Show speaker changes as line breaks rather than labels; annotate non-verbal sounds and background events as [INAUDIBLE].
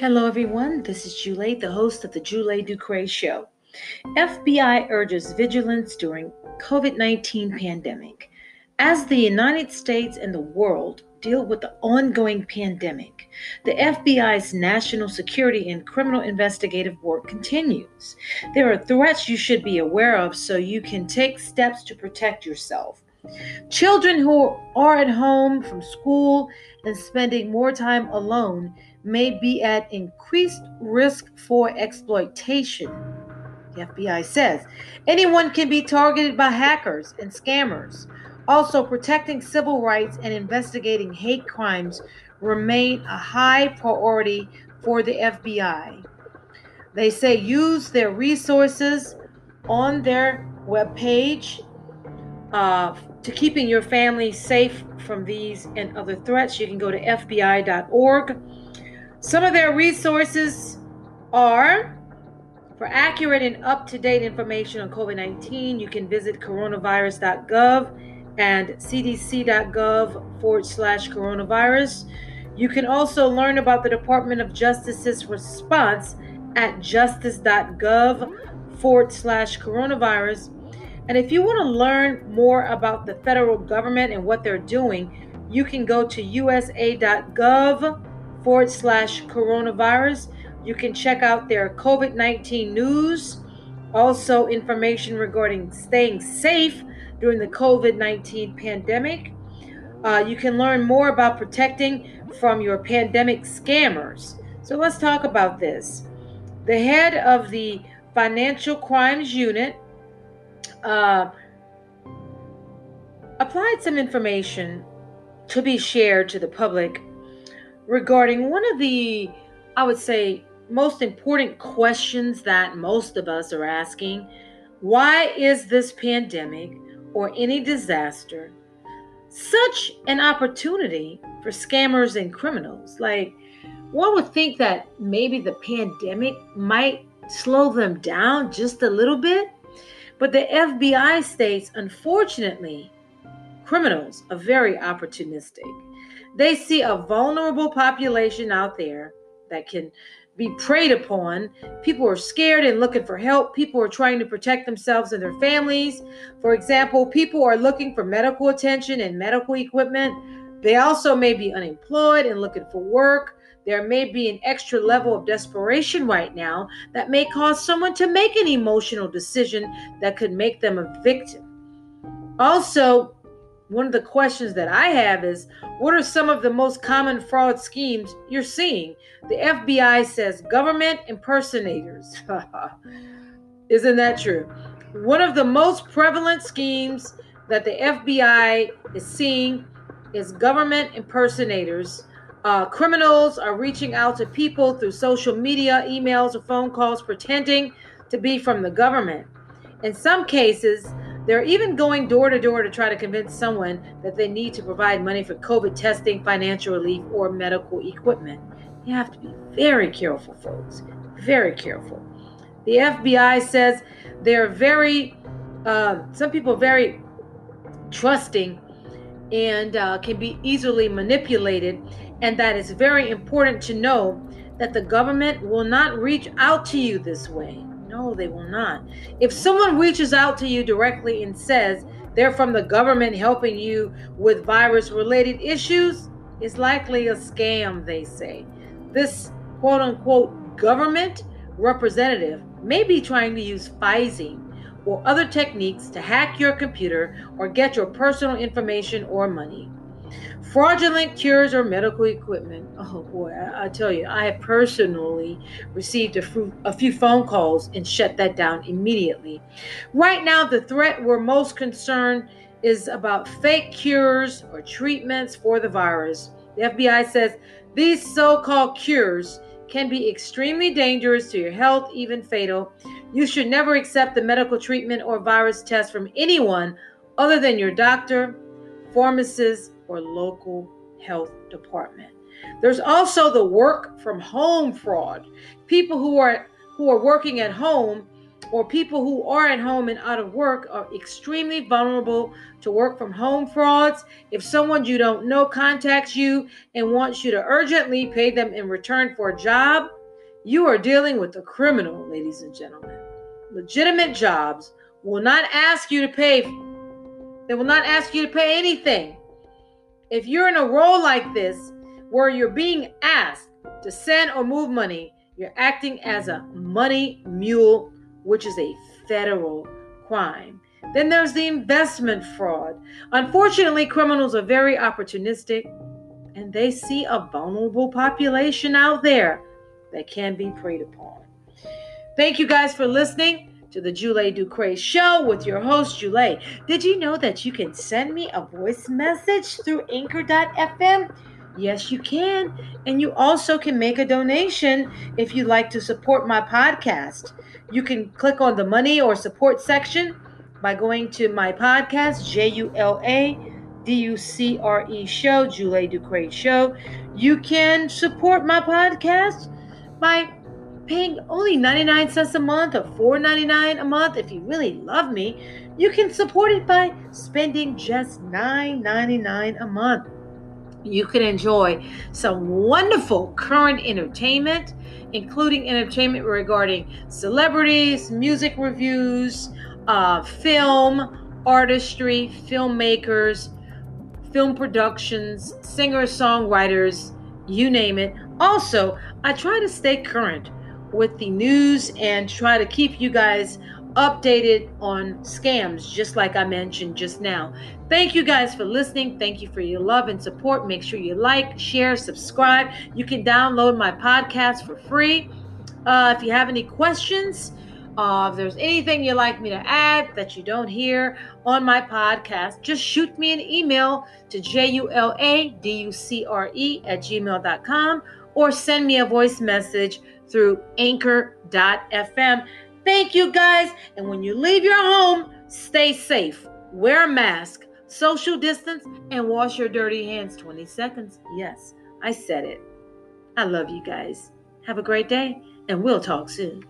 Hello, everyone. This is Julie, the host of the Julie Ducre Show. FBI urges vigilance during COVID-19 pandemic. As the United States and the world deal with the ongoing pandemic, the FBI's national security and criminal investigative work continues. There are threats you should be aware of so you can take steps to protect yourself. Children who are at home from school and spending more time alone may be at increased risk for exploitation. The FBI says anyone can be targeted by hackers and scammers. Also, protecting civil rights and investigating hate crimes remain a high priority for the FBI. They say use their resources on their webpage uh, to keeping your family safe from these and other threats. You can go to FBI.org some of their resources are for accurate and up to date information on COVID 19, you can visit coronavirus.gov and cdc.gov forward slash coronavirus. You can also learn about the Department of Justice's response at justice.gov forward slash coronavirus. And if you want to learn more about the federal government and what they're doing, you can go to usa.gov forward slash coronavirus. You can check out their COVID 19 news, also information regarding staying safe during the COVID 19 pandemic. Uh, you can learn more about protecting from your pandemic scammers. So let's talk about this. The head of the Financial Crimes Unit uh, applied some information to be shared to the public regarding one of the, I would say, most important questions that most of us are asking why is this pandemic or any disaster such an opportunity for scammers and criminals? Like, one would think that maybe the pandemic might slow them down just a little bit, but the FBI states, unfortunately, criminals are very opportunistic. They see a vulnerable population out there that can be preyed upon. People are scared and looking for help. People are trying to protect themselves and their families. For example, people are looking for medical attention and medical equipment. They also may be unemployed and looking for work. There may be an extra level of desperation right now that may cause someone to make an emotional decision that could make them a victim. Also, one of the questions that I have is what are some of the most common fraud schemes you're seeing? The FBI says government impersonators. [LAUGHS] Isn't that true? One of the most prevalent schemes that the FBI is seeing is government impersonators. Uh, criminals are reaching out to people through social media, emails, or phone calls pretending to be from the government. In some cases, they're even going door to door to try to convince someone that they need to provide money for COVID testing, financial relief, or medical equipment. You have to be very careful, folks. Very careful. The FBI says they're very, uh, some people very trusting and uh, can be easily manipulated, and that it's very important to know that the government will not reach out to you this way. No, they will not. If someone reaches out to you directly and says they're from the government helping you with virus related issues, it's likely a scam, they say. This quote unquote government representative may be trying to use phishing or other techniques to hack your computer or get your personal information or money. Fraudulent cures or medical equipment. Oh boy, I, I tell you, I have personally received a, fr- a few phone calls and shut that down immediately. Right now, the threat we're most concerned is about fake cures or treatments for the virus. The FBI says these so called cures can be extremely dangerous to your health, even fatal. You should never accept the medical treatment or virus test from anyone other than your doctor, pharmacist, or local health department. There's also the work from home fraud. People who are who are working at home or people who are at home and out of work are extremely vulnerable to work from home frauds. If someone you don't know contacts you and wants you to urgently pay them in return for a job, you are dealing with a criminal, ladies and gentlemen. Legitimate jobs will not ask you to pay. They will not ask you to pay anything. If you're in a role like this where you're being asked to send or move money, you're acting as a money mule which is a federal crime. Then there's the investment fraud. Unfortunately, criminals are very opportunistic and they see a vulnerable population out there that can be preyed upon. Thank you guys for listening to the Jula Ducre Show with your host, Jula. Did you know that you can send me a voice message through anchor.fm? Yes, you can. And you also can make a donation if you'd like to support my podcast. You can click on the money or support section by going to my podcast, J U L A D U C R E Show, Jula Ducre Show. You can support my podcast by paying only 99 cents a month or $4.99 a month. If you really love me, you can support it by spending just $9.99 a month. You can enjoy some wonderful current entertainment including entertainment regarding celebrities, music reviews, uh, film, artistry, filmmakers, film productions, singer songwriters, you name it. Also, I try to stay current with the news and try to keep you guys updated on scams, just like I mentioned just now. Thank you guys for listening. Thank you for your love and support. Make sure you like, share, subscribe. You can download my podcast for free. Uh, if you have any questions, uh, if there's anything you'd like me to add that you don't hear on my podcast, just shoot me an email to J-U-L-A-D-U-C-R-E at gmail.com or send me a voice message through anchor.fm. Thank you guys. And when you leave your home, stay safe. Wear a mask, social distance, and wash your dirty hands 20 seconds. Yes, I said it. I love you guys. Have a great day, and we'll talk soon.